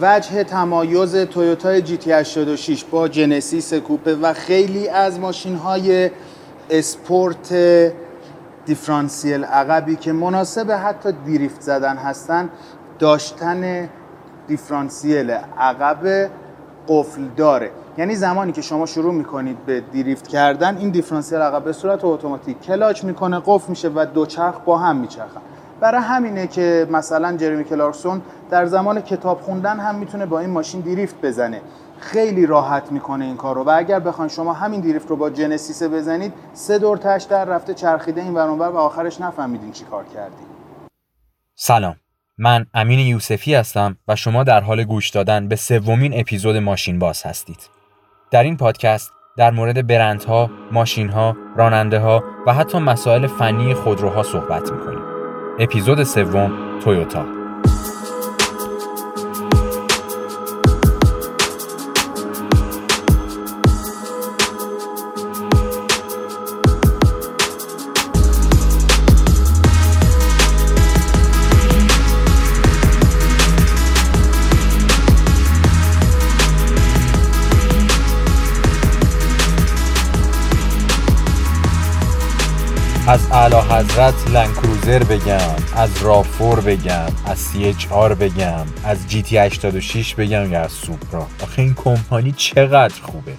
وجه تمایز تویوتا GT 86 با جنسیس کوپه و خیلی از ماشین های اسپورت دیفرانسیل عقبی که مناسب حتی drift زدن هستن داشتن دیفرانسیل عقب قفل داره. یعنی زمانی که شما شروع می‌کنید به drift کردن این دیفرانسیل عقب به صورت اتوماتیک کلاچ می‌کنه قفل میشه و دو چرخ با هم میچرخن. برای همینه که مثلا جرمی کلارکسون در زمان کتاب خوندن هم می‌تونه با این ماشین دیریفت بزنه. خیلی راحت می‌کنه این کار رو و اگر بخواین شما همین دیریفت رو با جنسیس بزنید سه دور تش در رفته چرخیده این ورانور و آخرش نفهمیدین چی کار کردید سلام. من امین یوسفی هستم و شما در حال گوش دادن به سومین اپیزود ماشین باز هستید. در این پادکست در مورد برندها، ماشینها، راننده و حتی مسائل فنی خودروها صحبت می‌کنیم. اپیزود سوم تویوتا از اعلی حضرت لنکروزر بگم از RAV4 بگم از C-HR بگم از GT 86 بگم یا از سوپرا. آخه این کمپانی چقدر خوبه.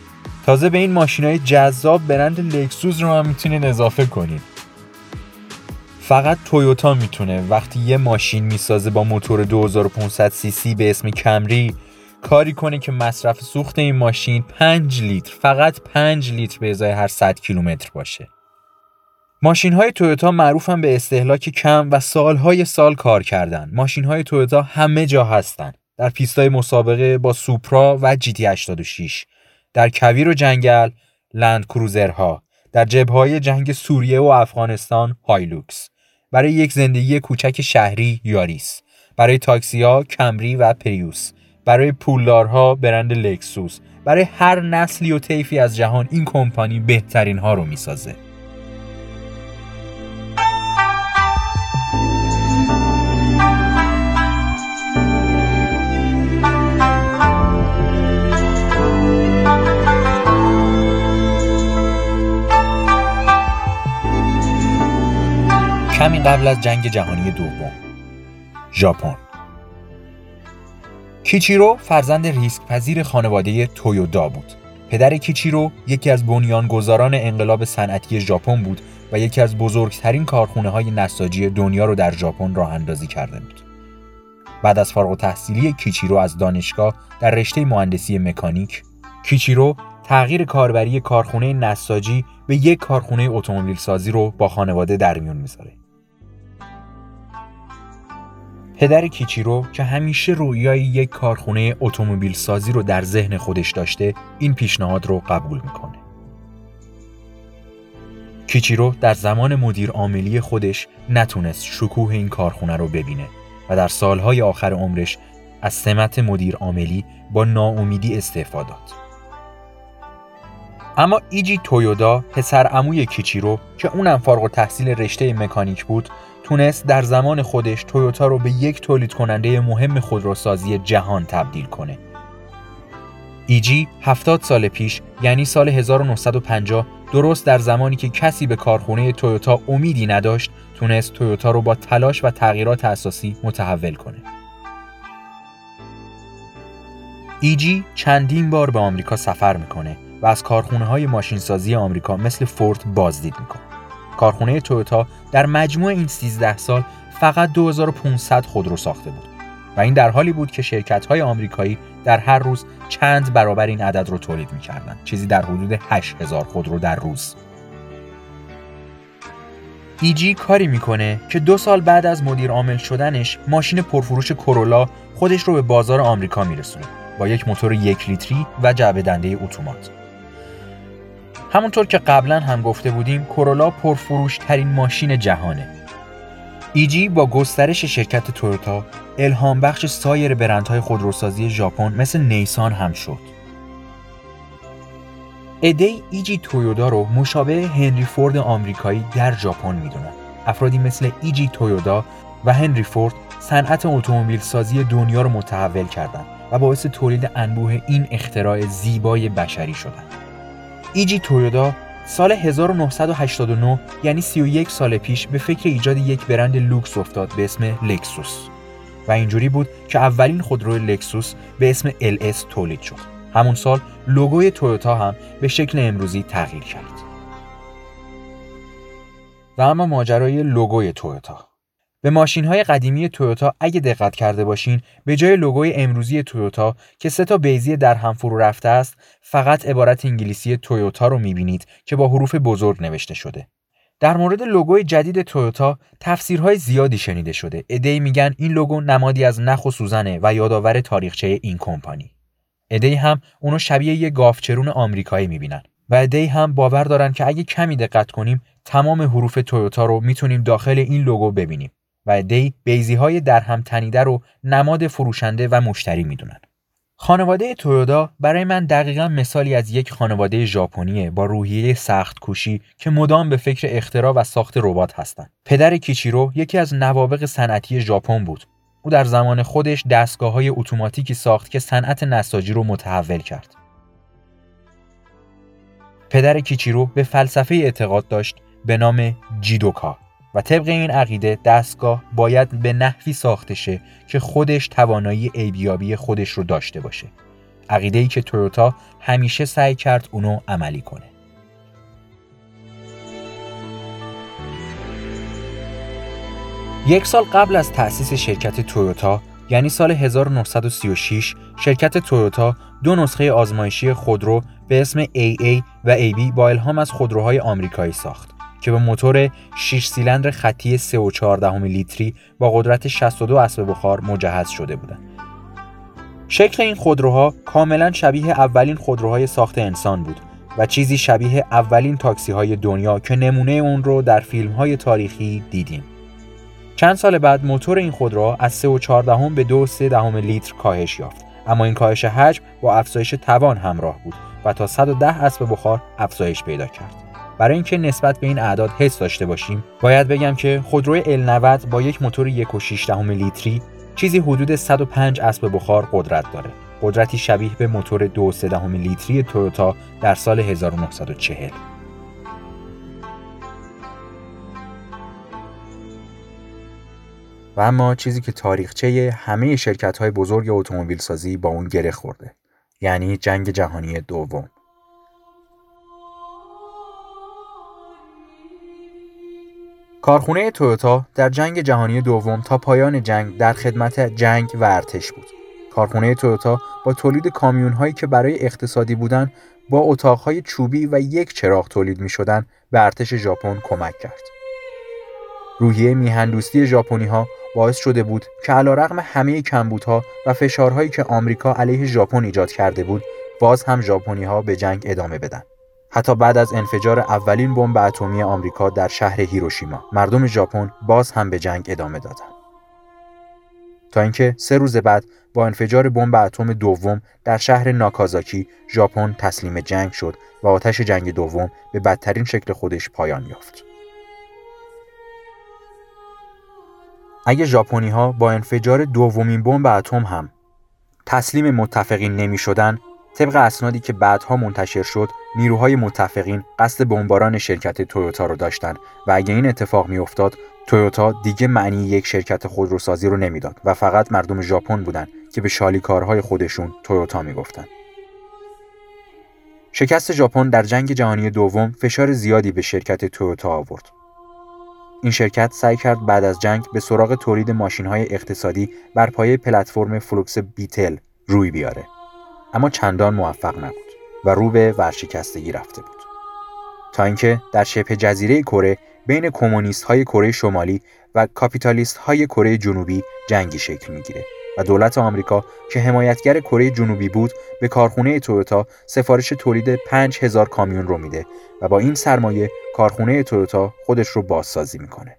تازه به این ماشین های جذاب برند لکسوس رو هم می‌تونین اضافه کنین. فقط تویوتا می‌تونه وقتی یه ماشین می‌سازه با موتور 2500 سی سی به اسم کمری کاری کنه که مصرف سوخت این ماشین 5 لیتر فقط 5 لیتر به ازای هر 100 کیلومتر باشه. ماشین های تویوتا معروفن به استهلاک کم و سالهای سال کار کردن. ماشین های تویوتا همه جا هستن. در پیستای مسابقه با سوپرا و GT 86 در کویر و جنگل لند کروزرها. در جبهه‌های جنگ سوریه و افغانستان هایلوکس. برای یک زندگی کوچک شهری یاریس. برای تاکسی ها کمری و پریوس. برای پولدارها برند لکسوس. برای هر نسلی و طیفی از جهان این کمپانی بهترین ها رو می‌سازه. کمی قبل از جنگ جهانی دوم ژاپن کیچیرو فرزند ریسک پذیر خانواده تویودا بود پدر کیچیرو یکی از بنیانگذاران انقلاب صنعتی ژاپن بود و یکی از بزرگترین کارخونه های نساجی دنیا رو در ژاپن راه اندازی کرده بود. بعد از فارغ تحصیلی کیچیرو از دانشگاه در رشته مهندسی مکانیک، کیچیرو تغییر کاربری کارخونه نساجی به یک کارخونه اتومبیل سازی رو با خانواده در میون می‌ذاره. پدر کیچیرو که همیشه رویای یک کارخونه اتومبیل سازی رو در ذهن خودش داشته این پیشنهاد رو قبول می‌کنه. کیچیرو در زمان مدیر عاملی خودش نتونست شکوه این کارخونه رو ببینه و در سالهای آخر عمرش از سمت مدیر عاملی با ناامیدی استعفا داد. اما ایجی تویودا پسر عموی کیچیرو که اونم فارغ تحصیل رشته مکانیک بود تونست در زمان خودش تویوتا رو به یک تولید کننده مهم خودروسازی جهان تبدیل کنه. ایجی 70 سال پیش یعنی سال 1950 درست در زمانی که کسی به کارخونه تویوتا امیدی نداشت تونست تویوتا رو با تلاش و تغییرات اساسی متحول کنه. ایجی چندین بار به آمریکا سفر می‌کنه و از کارخونه های ماشینسازی آمریکا مثل فورد بازدید می‌کنه. کارخونه تویوتا در مجموع این 13 سال فقط 2500 خودرو ساخته بود و این در حالی بود که شرکت های آمریکایی در هر روز چند برابر این عدد رو تولید می‌کردند چیزی در حدود 8000 خودرو در روز. ایجی کاری می‌کنه که دو سال بعد از مدیر عامل شدنش ماشین پرفروش کرولا خودش رو به بازار آمریکا میرسونه با یک موتور یک لیتری و جعبه دنده اتومات. همونطور که قبلا هم گفته بودیم کرولا پرفروش ترین ماشین جهانه ایجی با گسترش شرکت تویوتا الهام بخش سایر برندهای خودروسازی ژاپن مثل نیسان هم شد. ایده ایجی تویودا رو مشابه هنری فورد آمریکایی در ژاپن می‌دونن. افرادی مثل ایجی تویودا و هنری فورد صنعت اتومبیل سازی دنیا رو متحول کردند و باعث تولید انبوه این اختراع زیبای بشری شدند. ایجی تویودا سال 1989 یعنی 31 سال پیش به فکر ایجاد یک برند لوکس افتاد به اسم لکسوس و اینجوری بود که اولین خودرو لکسوس به اسم LS تولید شد. همون سال لوگوی تویوتا هم به شکل امروزی تغییر کرد. و اما ماجرای لوگوی تویوتا به ماشین های قدیمی تویوتا اگه دقت کرده باشین به جای لوگوی امروزی تویوتا که سه تا بیضی در هم فرو رفته است فقط عبارت انگلیسی تویوتا رو می‌بینید که با حروف بزرگ نوشته شده. در مورد لوگوی جدید تویوتا تفسیرهای زیادی شنیده شده. ادهی میگن این لوگو نمادی از نخ و سوزنه و یادآور تاریخچه این کمپانی. ادهی هم اونو شبیه یه گافچرون آمریکایی می‌بینن. و ادهی هم باور دارن که اگه کمی دقت کنیم تمام حروف تویوتا رو می‌تونیم داخل این لوگو ببینیم. و دی بیزی های در هم تنیده رو نماد فروشنده و مشتری می‌دونن. خانواده تویودا برای من دقیقا مثالی از یک خانواده ژاپنیه با روحیه سخت کوشی که مدام به فکر اختراع و ساخت ربات هستند. پدر کیچیرو یکی از نوابق صنعتی ژاپن بود. او در زمان خودش دستگاه های اتوماتیکی ساخت که صنعت نساجی رو متحول کرد. پدر کیچیرو به فلسفه اعتقاد داشت به نام جیدوکا و طبق این عقیده دستگاه باید به نحوی ساخته شه که خودش توانایی ایبیابی خودش رو داشته باشه عقیده ای که تویوتا همیشه سعی کرد اونو عملی کنه یک سال قبل از تأسیس شرکت تویوتا یعنی سال 1936 شرکت تویوتا دو نسخه آزمایشی خودرو به اسم AA و AB با الهام از خودروهای آمریکایی ساخت. که به موتور 6 سیلندر خطی 3.4 لیتری با قدرت 62 اسب بخار مجهز شده بودند. شکل این خودروها کاملا شبیه اولین خودروهای ساخت انسان بود و چیزی شبیه اولین تاکسی های دنیا که نمونه اون رو در فیلم های تاریخی دیدیم. چند سال بعد موتور این خودروها از 3.4 به 2.3 لیتر کاهش یافت اما این کاهش حجم با افزایش توان همراه بود و تا 110 اسب بخار افزایش پیدا کرد. برای اینکه نسبت به این اعداد حس داشته باشیم باید بگم که خودروی L90 با یک موتور 1.6 لیتری چیزی حدود 105 اسب بخار قدرت داره. قدرتی شبیه به موتور 2.3 لیتری تویوتا در سال 1940 و اما چیزی که تاریخچه همه شرکت های بزرگ اتومبیل سازی با اون گره خورده یعنی جنگ جهانی دوم. کارخونه تویوتا در جنگ جهانی دوم تا پایان جنگ در خدمت جنگ و ارتش بود. کارخونه تویوتا با تولید کامیون هایی که برای اقتصادی بودند با اتاقهای چوبی و یک چراغ تولید می شدن به ارتش ژاپن کمک کرد. روحیه میهندوستی ژاپنی ها باعث شده بود که علیرغم همه کمبودها و فشارهایی که آمریکا علیه ژاپن ایجاد کرده بود باز هم ژاپنی ها به جنگ ادامه بدن. حتی بعد از انفجار اولین بمب اتمی آمریکا در شهر هیروشیما مردم ژاپن باز هم به جنگ ادامه دادند. تا اینکه سه روز بعد با انفجار بمب اتم دوم در شهر ناکازاکی ژاپن تسلیم جنگ شد و آتش جنگ دوم به بدترین شکل خودش پایان یافت. اگه ژاپنی ها با انفجار دومین بمب اتم هم تسلیم متفقین نمی شدن طبق اسنادی که بعدها منتشر شد نیروهای متفقین قصد بمباران شرکت تویوتا رو داشتند و اگه این اتفاق میافتاد تویوتا دیگه معنی یک شرکت خودروسازی رو نمی‌داد و فقط مردم ژاپن بودند که به شالیکارهای خودشون تویوتا می‌گفتند شکست ژاپن در جنگ جهانی دوم فشار زیادی به شرکت تویوتا آورد. این شرکت سعی کرد بعد از جنگ به سراغ تولید ماشین‌های اقتصادی بر پایه پلتفرم فولکس بیتل روی بیاره. اما چندان موفق نبود و رو به ورشکستگی رفته بود. تا اینکه در شبه جزیره کره بین کمونیست های کره شمالی و کاپیتالیست های کره جنوبی جنگی شکل می‌گیره و دولت آمریکا که حمایتگر کره جنوبی بود به کارخونه تویوتا سفارش تولید 5000 کامیون رو میده و با این سرمایه کارخونه تویوتا خودش رو بازسازی می‌کنه.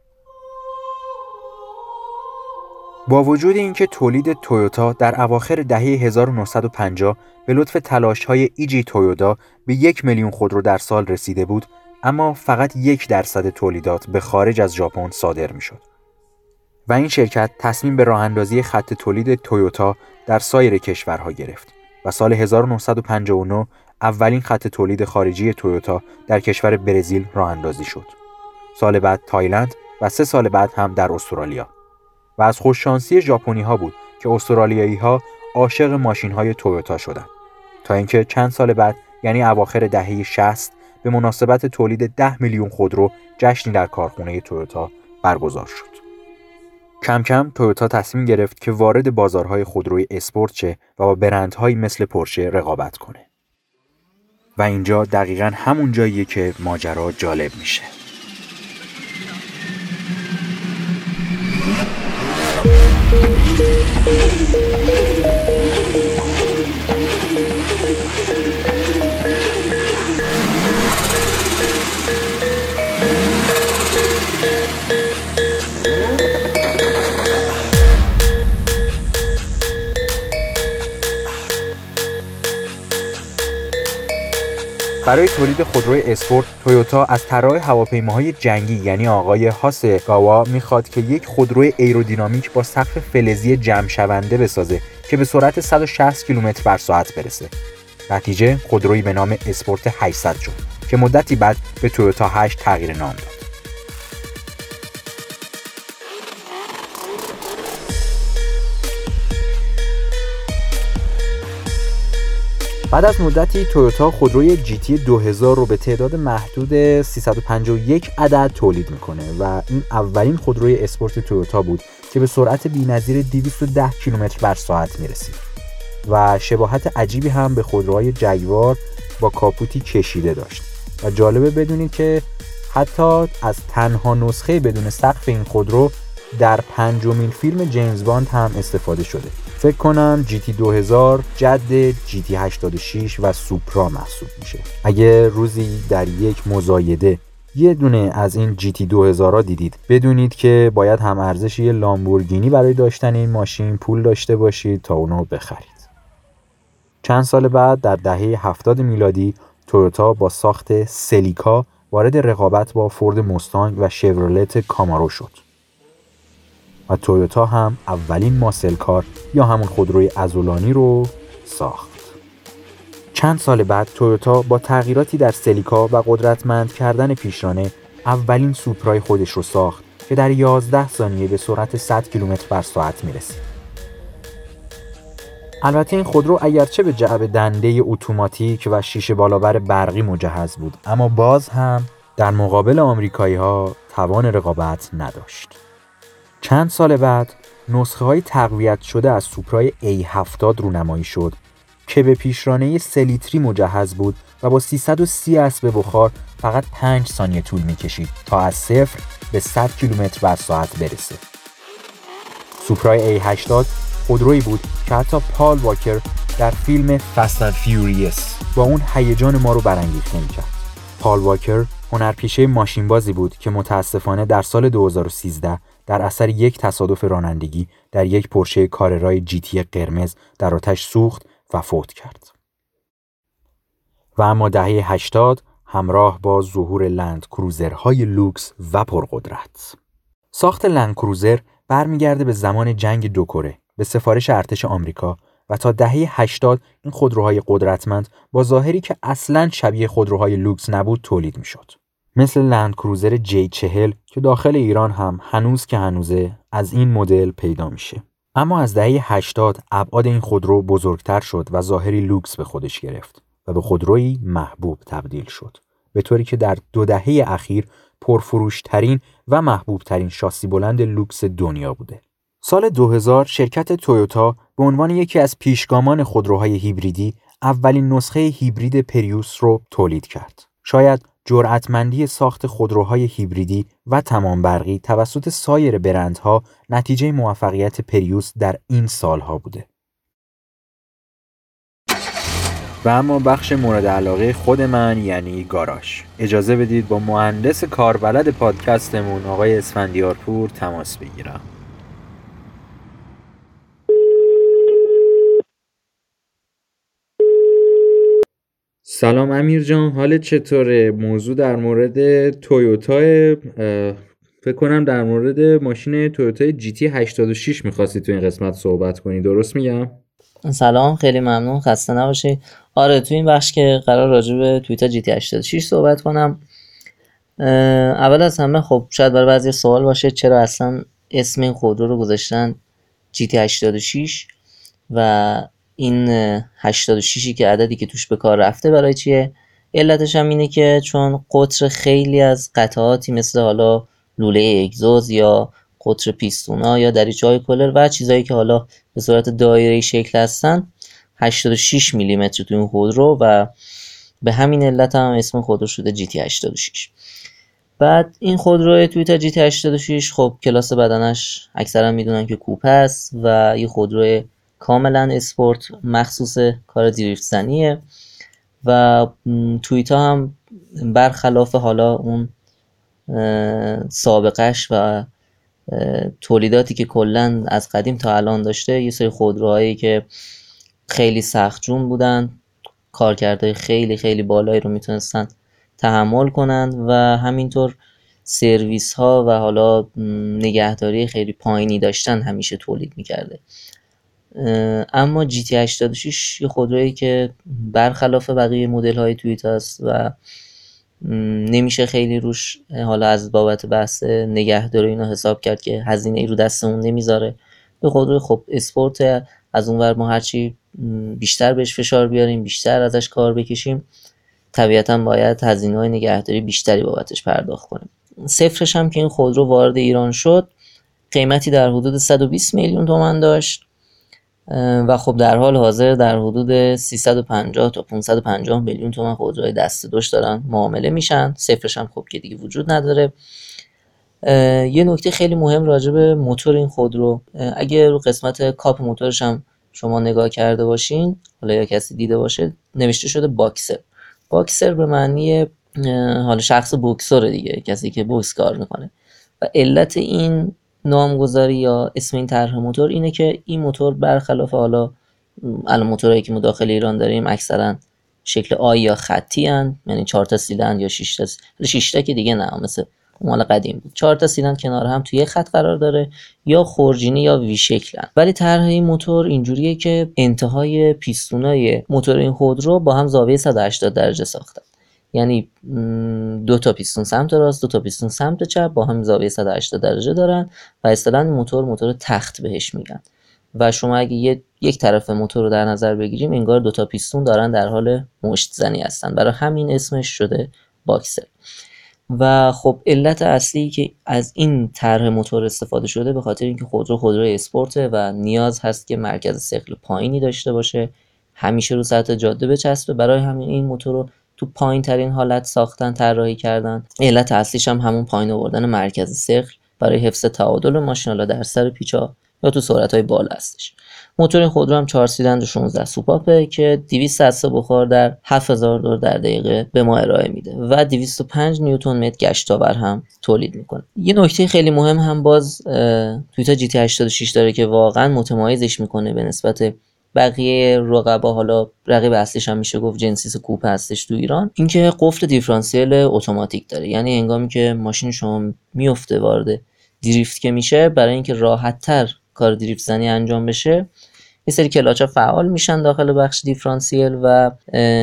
با وجود اینکه تولید تویوتا در اواخر دهه 1950 به لطف تلاش های ایجی تویودا به یک میلیون خودرو در سال رسیده بود اما فقط یک درصد تولیدات به خارج از ژاپن صادر می‌شد. و این شرکت تصمیم به راه اندازی خط تولید تویوتا در سایر کشورها گرفت و سال 1959 اولین خط تولید خارجی تویوتا در کشور برزیل راه اندازی شد. سال بعد تایلند و سه سال بعد هم در استرالیا. و از خوششانسی ژاپنی ها بود که استرالیایی ها عاشق ماشین های تویوتا شدند. تا اینکه چند سال بعد یعنی اواخر دهه 60 به مناسبت تولید 10 میلیون خودرو جشنی در کارخانه تویوتا برگزار شد. کم کم تویوتا تصمیم گرفت که وارد بازارهای خودروی اسپورت شه و با برندهایی مثل پرشه رقابت کنه. و اینجا دقیقا همون جاییه که ماجرا جالب میشه. Thank you. برای تولید خودروی اسپورت تویوتا از طراح هواپیماهای جنگی یعنی آقای هاس گاوا می‌خواد که یک خودروی ایرودینامیک با سقف فلزی جمع شونده بسازه که به سرعت 160 کیلومتر بر ساعت برسه. نتیجه خودرویی به نام اسپورت 800 شد که مدتی بعد به تویوتا 8 تغییر نام داد. بعد از مدتی تویوتا خودروی تی 2000 رو به تعداد محدود 351 عدد تولید می‌کنه و این اولین خودروی اسپورت تویوتا بود که به سرعت بی‌نظیر 210 کیلومتر بر ساعت می‌رسید. و شباهت عجیبی هم به خودروهای جگوار با کاپوتی کشیده داشت. و جالبه بدونید که حتی از تنها نسخه بدون سقف این خودرو در پنجمین فیلم جیمز باند هم استفاده شده. فکر کنم تی 2000 جد تی 86 و سوپرا محسوب میشه. اگه روزی در یک مزایده یه دونه از این تی 2000 را دیدید بدونید که باید هم ارزش یه لامبورگینی برای داشتن این ماشین پول داشته باشید تا اونو بخرید. چند سال بعد در دهه 70 میلادی تویوتا با ساخت سلیکا وارد رقابت با فورد مستانگ و شورولت کامارو شد. و تویوتا هم اولین ماسلکار یا همون خودروی ازولانی رو ساخت. چند سال بعد تویوتا با تغییراتی در سلیکا و قدرتمند کردن پیشرانه اولین سوپرای خودش رو ساخت که در 11 ثانیه به سرعت 100 کیلومتر بر ساعت می‌رسید. البته این خودرو اگرچه به جعب دنده اتوماتیک و شیشه بالابر برقی مجهز بود اما باز هم در مقابل آمریکایی ها توان رقابت نداشت. چند سال بعد نسخه های تقویت شده از سوپرای A70 رونمایی شد که به پیشرانه سه لیتری مجهز بود و با 330 اسب بخار فقط 5 ثانیه طول می‌کشید تا از صفر به 100 کیلومتر بر ساعت برسه. سوپرای A80 خودرویی بود که حتی پال واکر در فیلم Fast Furious با اون هیجان ما رو برانگیخته می‌کرد. پال واکر هنرپیشه ماشینبازی بود که متاسفانه در سال 2013 در اثر یک تصادف رانندگی در یک پورشه کاررای GT قرمز در آتش سوخت و فوت کرد. و اما دهه 80 همراه با ظهور لند کروزرهای لوکس و پرقدرت. ساخت لند کروزر برمیگرده به زمان جنگ دو کره به سفارش ارتش آمریکا و تا دهه 80 این خودروهای قدرتمند با ظاهری که اصلا شبیه خودروهای لوکس نبود تولید می‌شد. مثل لند کروزر جی چهل که داخل ایران هم هنوز که هنوزه از این مدل پیدا میشه. اما از دهه 80 ابعاد این خودرو بزرگتر شد و ظاهری لوکس به خودش گرفت و به خودرویی محبوب تبدیل شد. به طوری که در دو دهه اخیر پرفروشترین و محبوب ترین شاسی بلند لوکس دنیا بوده. سال 2000 شرکت تویوتا به عنوان یکی از پیشگامان خودروهای هیبریدی اولین نسخه هیبرید پریوس رو تولید کرد. شاید جرأتمندی ساخت خودروهای هیبریدی و تمام برقی توسط سایر برندها نتیجه موفقیت پریوس در این سالها بوده. و اما بخش مورد علاقه خود من یعنی گاراژ اجازه بدید با مهندس کاربلد پادکستمون آقای اسفندیارپور تماس بگیرم سلام امیر جان حالت چطوره؟ موضوع در مورد تویوتا فکر کنم در مورد ماشین تویوتا جی تی 86 می‌خواستی تو این قسمت صحبت کنی درست میگم؟ سلام خیلی ممنون خسته نباشی. آره تو این بخش که قرار راجع به تویوتا جی تی 86 صحبت کنم اول از همه خب شاید برای بعضی سوال باشه چرا اصلا اسم این خودرو رو گذاشتن جی تی 86 و این 86 که عددی که توش به کار رفته برای چیه؟ علتش هم اینه که چون قطر خیلی از قطعاتی مثل حالا لوله اگزوز یا قطر پیستونا یا دریچه های کلر و چیزهایی که حالا به صورت دایره شکل هستن 86 میلیمتر تو این خودرو و به همین علت هم اسم خودرو شده تی 86 بعد این خودرو تویوتا تی 86 خب کلاس بدنش اکثرا می‌دونن که کوپه است و یه خودرو کاملا اسپورت مخصوص کار دریفت زنیه و تویتا هم برخلاف حالا اون سابقش و تولیداتی که کلا از قدیم تا الان داشته یه سری خودروهایی که خیلی سخت جون بودن کارکردهای خیلی خیلی بالایی رو می‌تونستن تحمل کنند و همینطور سرویس ها و حالا نگهداری خیلی پایینی داشتن همیشه تولید می‌کرده. اما جی تی 86 یه خودرویی که برخلاف بقیه مدل های تویتا است و نمیشه خیلی روش حالا از بابت بحث نگهداری اینا حساب کرد که هزینه ای رو دستمون نمی‌ذاره. به خودروی خب اسپورت از اونور ما هرچی بیشتر بهش فشار بیاریم بیشتر ازش کار بکشیم طبیعتا باید هزینه های نگهداری بیشتری بابتش پرداخت کنیم. صفرش هم که این خودرو وارد ایران شد قیمتی در حدود 120 میلیون تومن داشت. و خب در حال حاضر در حدود 350 تا 550 میلیون تومن خودروهای دست دوش دارن معامله میشن. صفرش هم خب که دیگه وجود نداره. یه نکته خیلی مهم راجع به موتور این خودرو اگه رو قسمت کاپ موتورش هم شما نگاه کرده باشین حالا یا کسی دیده باشه نوشته شده باکسر. باکسر به معنی حالا شخص بوکسور دیگه کسی که بوکس کار می‌کنه. و علت این نامگذاری یا اسم این طرح موتور اینه که این موتور برخلاف حالا الان موتورهایی که ما داخل ایران داریم اکثرا شکل آی یا خطی هن یعنی 4 تا سیلند یا 6 تا 6 تا که دیگه نه مثل مال قدیم. بود 4 تا سیلند کنار هم توی خط قرار داره یا خورجینی یا وی شکلن ولی طرح این موتور اینجوریه که انتهای پیستونای موتور این خودرو با هم زاویه 180 درجه ساختن. یعنی دو تا پیستون سمت راست دو تا پیستون سمت چپ با هم زاویه 180 درجه دارن و اصطلاحا موتور موتور تخت بهش میگن. و شما اگه یک طرف موتور رو در نظر بگیریم انگار دو تا پیستون دارن در حال مشت زنی هستن. برای همین اسمش شده باکسر و خب علت اصلی که از این طرح موتور استفاده شده به خاطر اینکه خودرو خودرو اسپورته و نیاز هست که مرکز ثقل پایینی داشته باشه همیشه رو سطح جاده بچسبه. برای همین این موتور رو تو پایین ترین حالت ساختن طراحی کردن. علت اصلیش هم همون پایین آوردن مرکز ثقل برای حفظ تعادل ماشین در سر پیچا یا تو سرعت های بالا هستش. موتور خودرو هم 4 سیلندر 16 سوپاپه که 200 دسته بخار در 7000 دور در دقیقه به ما ارائه میده و 205 نیوتن متر گشتاور هم تولید می‌کنه. یه نکته خیلی مهم هم باز تویتا جی تی 86 داره که واقعا متمایزش می‌کنه به نسبت بقیه رقبا حالا رقیب اصلیش هم میشه گفت جنسیس کوپ هستش تو ایران. اینکه قفل دیفرانسیل اتوماتیک داره. یعنی انگامی که ماشین شما میفته وارد دریفت که میشه برای اینکه راحت تر کار دریفت زنی انجام بشه یه سری کلاچ فعال میشن داخل بخش دیفرانسیل و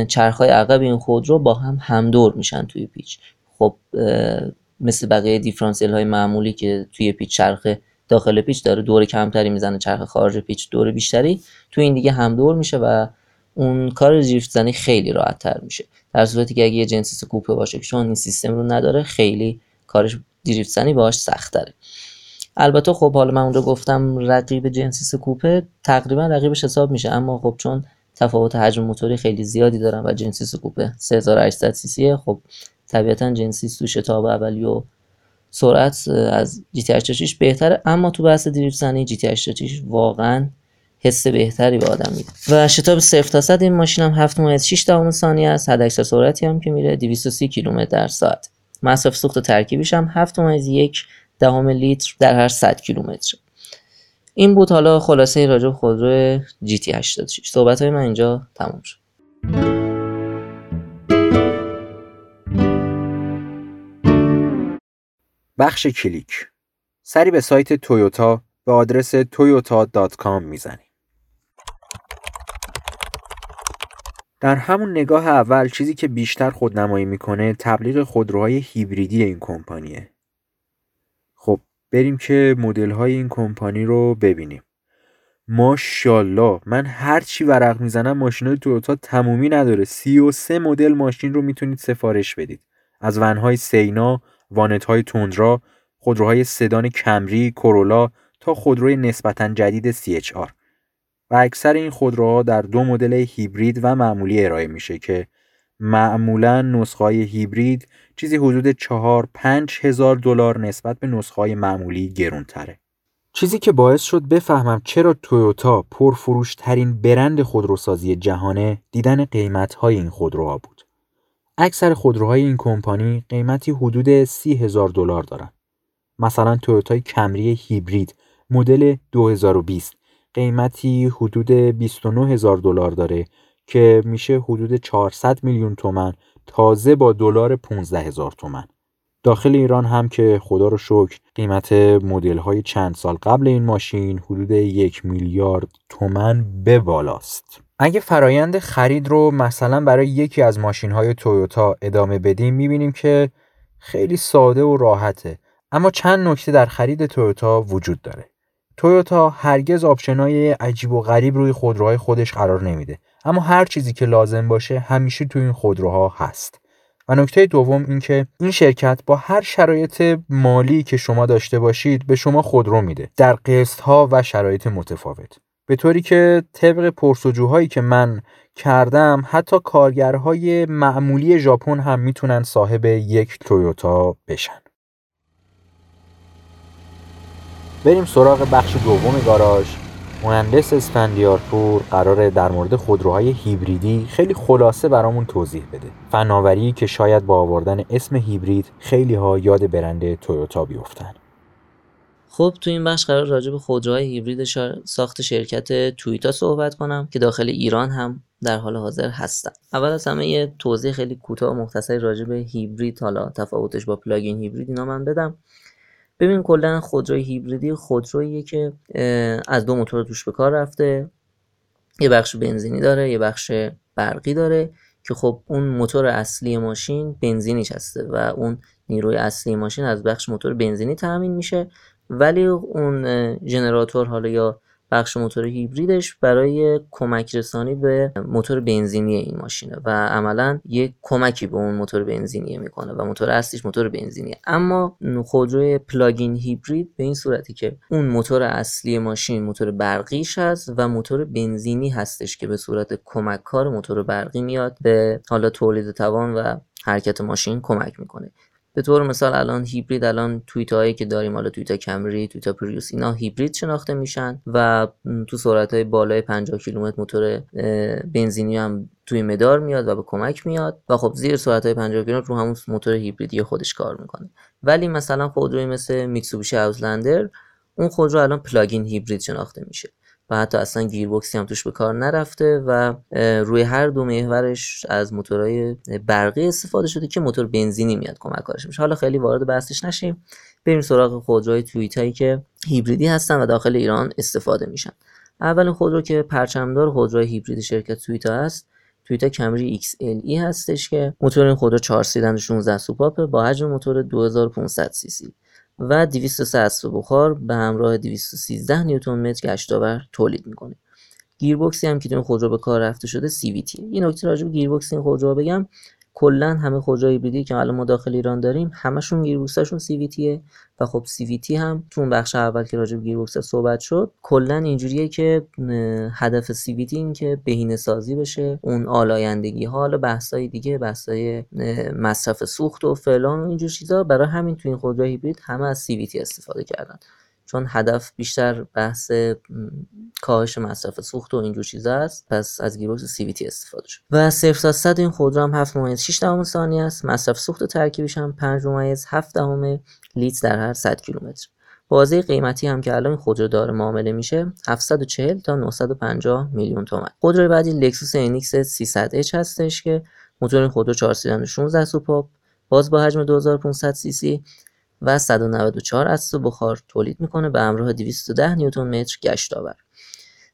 چرخهای عقب این خودرو با هم همدور میشن توی پیچ. خب مثل بقیه دیفرانسیل های معمولی که توی پیچ چرخ داخل پیچ داره دور کمتری می‌زنه چرخ خارج پیچ دور بیشتری. تو این دیگه هم دور میشه و اون کار دریفت زنی خیلی راحت تر میشه. در صورتی که اگه یه جنسیس کوپه باشه که چون این سیستم رو نداره خیلی کارش دریفت زنی باهاش سخت تره البته خب حالا من اونجا گفتم رقیب جنسیس کوپه تقریبا رقیبش حساب میشه اما خب چون تفاوت حجم موتوری خیلی زیادی دارن و جنسیس کوپه 3800 سی سیه خب طبیعتا جنسیس تو شتاب اولی و سرعت از GT 86 بهتره. اما تو بحث دریفت زنی GT 86 واقعا حس بهتری به آدم میده. و شتاب 0 تا 100 این ماشین هم 7 ممیز 6 دهم ثانیه است. حد اکثر سرعتی هم که میره 230 کیلومتر در ساعت. مصرف سوخت ترکیبیش هم 7 ممیز 1 دهم لیتر در هر 100 کیلومتر. این بود حالا خلاصه راجع خودرو GT 86 صحبت های من اینجا تموم شد. بخش کلیک. سری به سایت تویوتا به آدرس toyota.com می‌زنیم در همون نگاه اول چیزی که بیشتر خودنمایی می‌کنه تبلیغ خودروهای هیبریدی این کمپانیه. خب بریم که مدل های این کمپانی رو ببینیم. ماشاءالله من هر چی ورق می‌زنم ماشین تویوتا تمومی نداره. 33 مدل ماشین رو می‌تونید سفارش بدید. از ونهای سینا، وانت های تندرا، خودروهای سدان کمری، کورولا تا خودروی نسبتا جدید CHR و اکثر این خودروها در دو مدل هیبرید و معمولی ارائه میشه که معمولا نسخه های هیبرید چیزی حدود 4 5 هزار دلار نسبت به نسخه های معمولی گرون تره. چیزی که باعث شد بفهمم چرا تویوتا پرفروش ترین برند خودروسازی جهانه دیدن قیمت های این خودروها بود. اکثر خودروهای این کمپانی قیمتی حدود 30 هزار دلار دارن. مثلا تویوتای کمری هیبرید مدل 2020 قیمتی حدود 29 هزار دلار داره که میشه حدود 400 میلیون تومن تازه با دلار 15 هزار تومن داخل ایران هم که خدا رو شکر قیمت مدل های چند سال قبل این ماشین حدود یک میلیارد تومن به بالاست اگه فرایند خرید رو مثلا برای یکی از ماشین های تویوتا ادامه بدیم می‌بینیم که خیلی ساده و راحته. اما چند نکته در خرید تویوتا وجود داره. تویوتا هرگز آپشنای عجیب و غریب روی خودروهای خودش قرار نمیده. اما هر چیزی که لازم باشه همیشه توی این خودروها هست. و نکته دوم اینکه این شرکت با هر شرایط مالی که شما داشته باشید به شما خودرو میده. در قسط ها و شرایط متفاوت. به طوری که طبق پرسجوهایی که من کردم حتی کارگرهای معمولی ژاپن هم می‌تونن صاحب یک تویوتا بشن. بریم سراغ بخش دوم گاراژ. مهندس اسفندیارپور قراره در مورد خودروهای هیبریدی خیلی خلاصه برامون توضیح بده. فناوری که شاید با آوردن اسم هیبرید خیلی ها یاد برند تویوتا بیفتن. خب تو این بخش قرار راجع به خودروهای هیبرید ساخت شرکت تویوتا صحبت کنم که داخل ایران هم در حال حاضر هستن. اول از همه یه توضیح خیلی کوتاه و مختصری راجع به هیبرید حالا تفاوتش با پلاگین هیبرید اینا من بدم. ببین کلا خودروی هیبریدی خودروییه که از دو موتور توش به کار رفته. یه بخش بنزینی داره یه بخش برقی داره که خب اون موتور اصلی ماشین بنزینیش هسته و اون نیروی اصلی ماشین از بخش موتور بنزینی تامین میشه. ولی اون ژنراتور حالا یا بخش موتور هیبریدش برای کمک رسانی به موتور بنزینی این ماشینه و عملا یک کمکی به اون موتور بنزینی می‌کنه و موتور اصلیش موتور بنزینیه. اما خودروی plug-in hybrid به این صورتی که اون موتور اصلی ماشین موتور برقیش هست و موتور بنزینی هستش که به صورت کمک کار موتور برقی میاد به حالا تولید توان و حرکت ماشین کمک می‌کنه. به طور مثال الان هیبرید الان تویوتاهایی که داریم حالا تویوتا کمری تویوتا پریوس اینا هیبرید شناخته میشن و تو سرعت های بالای 50 کیلومتر موتور بنزینی هم توی مدار میاد و به کمک میاد و خب زیر سرعت های 50 کیلومتر رو همون موتور هیبریدی خودش کار می‌کنه. ولی مثلا خودروی مثل میتسوبیشی اوتلندر اون خودرو الان plug-in hybrid شناخته میشه. و حتی اصلا گیربکسی هم توش به کار نرفته و روی هر دو محورش از موتورهای برقی استفاده شده که موتور بنزینی میاد کمک کارش میشه حالا خیلی وارد بحثش نشیم. بریم سراغ خودروهای تویوتایی که هیبریدی هستن و داخل ایران استفاده میشن. اولین خودرو که پرچمدار خودروی هیبرید شرکت تویوتا هست. تویوتا کمری XLE هستش که موتور این خودرو 4 سیلندر 16 سوپاپه. با حجم موتور 2500 سی سی. و 203 اسب بخار به همراه 213 نیوتن متر گشتاور تولید می‌کنه. گیربکسی هم که تو خودرو به کار رفته شده CVT این نکته راجع به این خودرو بگم. کلا همه خودروهای هیبریدی که الان ما داخل ایران داریم همشون گیربکسشون CVTه و خب CVT هم تو اون بخش اول که راجع به گیربکس صحبت شد کلا اینجوریه که هدف CVT این که بهینه سازی بشه اون آلایندگی ها حالا بحثای دیگه بحثای مصرف سوخت و فلان و اینجور چیزا. برای همین تو این خودروهای هیبرید همه از CVT استفاده کردن. چون هدف بیشتر بحث کاهش مصرف سوخت و اینجور چیزا است پس از گیربکس CVT استفاده شد. و 0 تا 100 این خودرو هم 7 ممیز 6 دهم ثانیه است. مصرف سوخت ترکیبش هم 5 ممیز 7 دهم لیتر در هر 100 کیلومتر. بازه قیمتی هم که الان خودرو داره معامله میشه 740 تا 950 میلیون تومان خودروی بعدی لکسوس NX 300H هستش که موتور این خودرو 4 سیلندر 16 سوپاپ باز با حجم 2500 سی سی و 194 اسب بخار تولید می‌کنه به همراه 210 نیوتن متر گشتاور.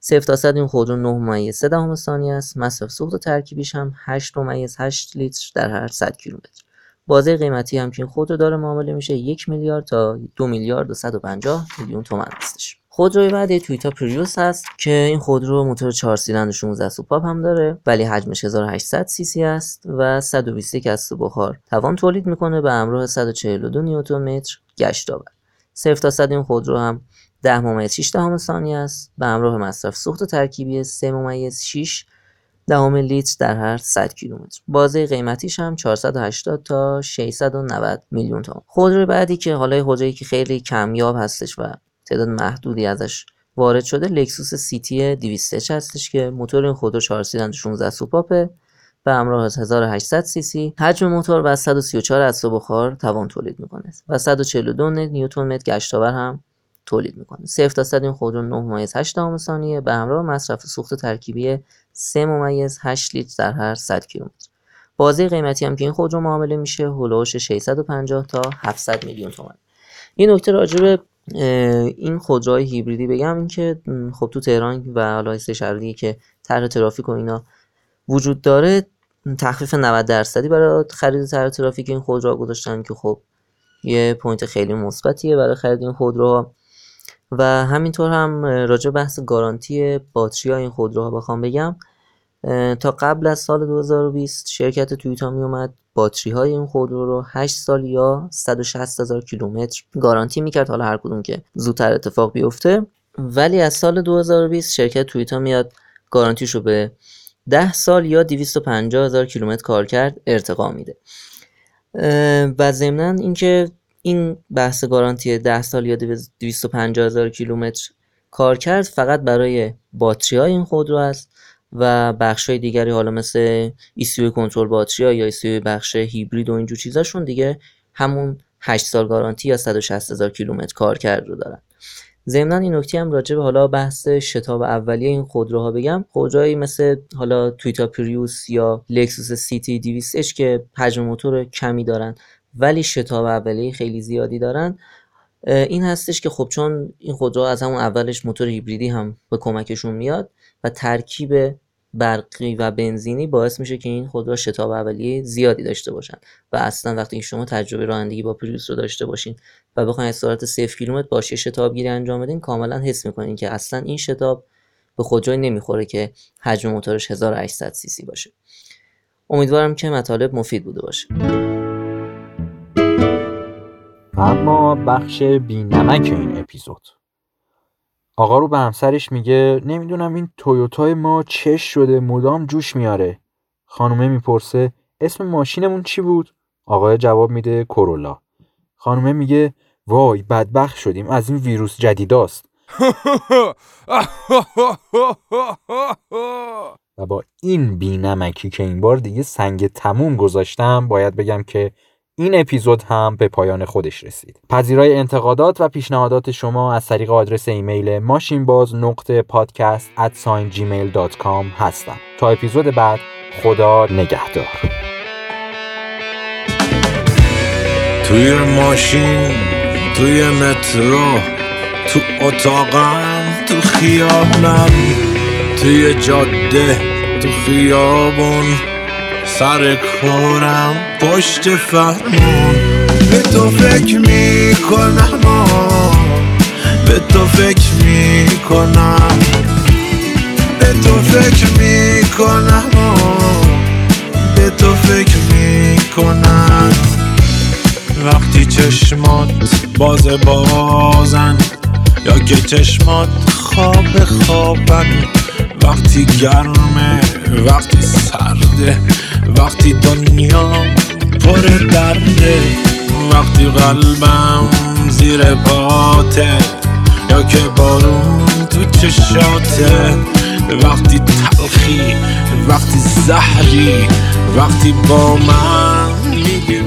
0 تا 100 این خودرو 9 ممیز 3 دهم ثانیه است. مصرف سوخت ترکیبیش هم 8 ممیز 8 لیتر در هر 100 کیلومتر. بازه قیمتی هم که این خودرو داره معامله میشه 1 میلیارد تا 2 میلیارد و 150 میلیون تومان هستش خودروی بعدی تویوتا پریوس هست که این خودرو موتور 4 سیلندر 16 سوپاپ هم داره ولی حجمش 1800 سی سی است و 121 اسب بخار توان تولید می‌کنه به همراه 142 نیوتن متر گشتاور 0 تا 100 این خودرو هم 10 ممیز 6 دهم ثانیه است به همراه مصرف سوخت ترکیبی 3 ممیز 6 دهم لیتر در هر 100 کیلومتر. بازه قیمتیش هم 480 تا 690 میلیون تومان. خودروی بعدی که حالا خودرویی که خیلی کمیاب هستش و تعداد محدودی ازش وارد شده. لکسوس سیتی 200 هستش که موتور این خودرو 4 سیلندر 16 سوپاپه به همراه از 1800 سی سی. حجم موتور و 134 اسب بخار توان تولید می‌کنه و 142 نیوتن متر گشتاور هم تولید می‌کنه. 0 تا 100 این خودرو 9 ممیز 8 ثانیه به همراه مصرف سوخت ترکیبی 3 ممیز 8 لیتر در هر 100 کیلومتر. بازه قیمتی هم که این خودرو معامله میشه هولوش 650 تا 700 میلیون تومان این نکته راجع این خودروهای هیبریدی بگم این که خب تو تهران و حالا شهری که طرح ترافیک و اینا وجود داره تخفیف 90 درصدی برای خرید طرح ترافیک این خودروها گذاشتن که خب یه point خیلی مثبتیه برای خرید این خودروها و همینطور هم راجع بحث گارانتی باتری های این خودروها بخوام بگم. تا قبل از سال 2020 شرکت تویوتا می اومد. باتری های این خودرو رو 8 سال یا 160 هزار کیلومتر گارانتی می‌کرد. حالا هر کدوم که زودتر اتفاق بیفته. ولی از سال 2020 شرکت تویوتا میاد گارانتیش رو به 10 سال یا 250 هزار کیلومتر کار کرد ارتقا میده. و ضمنا اینکه این بحث گارانتی 10 سال یا 250 هزار کیلومتر کار کرد فقط برای باتری های این خودرو است و بخش های دیگری حالا مثل ECU کنترل باتری یا ECU بخش هیبرید و اینجور چیزاشون دیگه همون 8 سال گارانتی یا 160 هزار کیلومتر کار کرد رو دارن. ضمنا این نکته هم راجع به حالا بحث شتاب اولیه این خودروها بگم. خودروهایی مثل حالا تویوتا پریوس یا لکسوس CT 200 که حجم موتور کمی دارن ولی شتاب اولیه خیلی زیادی دارن. این هستش که خب چون این خودرو از همون اولش موتور هیبریدی هم به کمکشون میاد و ترکیب برقی و بنزینی باعث میشه که این خودرو شتاب اولیه زیادی داشته باشن. و اصلا وقتی شما تجربه رانندگی با پریوس رو داشته باشین و بخواین از سرعت 0 کیلومتر باشه شتاب گیری انجام بدین کاملا حس می‌کنین که اصلا این شتاب به خودروی نمی‌خوره که حجم موتورش 1800 سی سی باشه. امیدوارم که مطالب مفید بوده باشه. اما بخش بینمک این اپیزود. آقا رو به همسرش میگه نمی‌دونم این تویوتای ما چش شده مدام جوش میاره. خانومه می‌پرسه اسم ماشینمون چی بود؟ آقای جواب میده کرولا خانومه میگه وای بدبخت شدیم از این ویروس جدیداست. و با این بینمکی که این بار دیگه سنگ تموم گذاشتم باید بگم که این اپیزود هم به پایان خودش رسید. پذیرای انتقادات و پیشنهادات شما از طریق آدرس ایمیل ماشینباز نقطه پادکست gmail.com هستم. تا اپیزود بعد خدا نگهدار. توی ماشین توی مترو تو اتاقم تو خیابم توی جاده تو خیابون سر کارم پشت فرمون به تو فکر می‌کنم به تو فکر می‌کنم. به تو فکر می‌کنم به تو فکر می‌کنم. وقتی چشمات باز بازن یا که چشمات خواب خوابن وقتی گرمه وقتی سرده وقتی دنیا پر درده وقتی قلبم زیر باته یا که بارون تو چشاته وقتی تلخی وقتی زهری وقتی با من میگی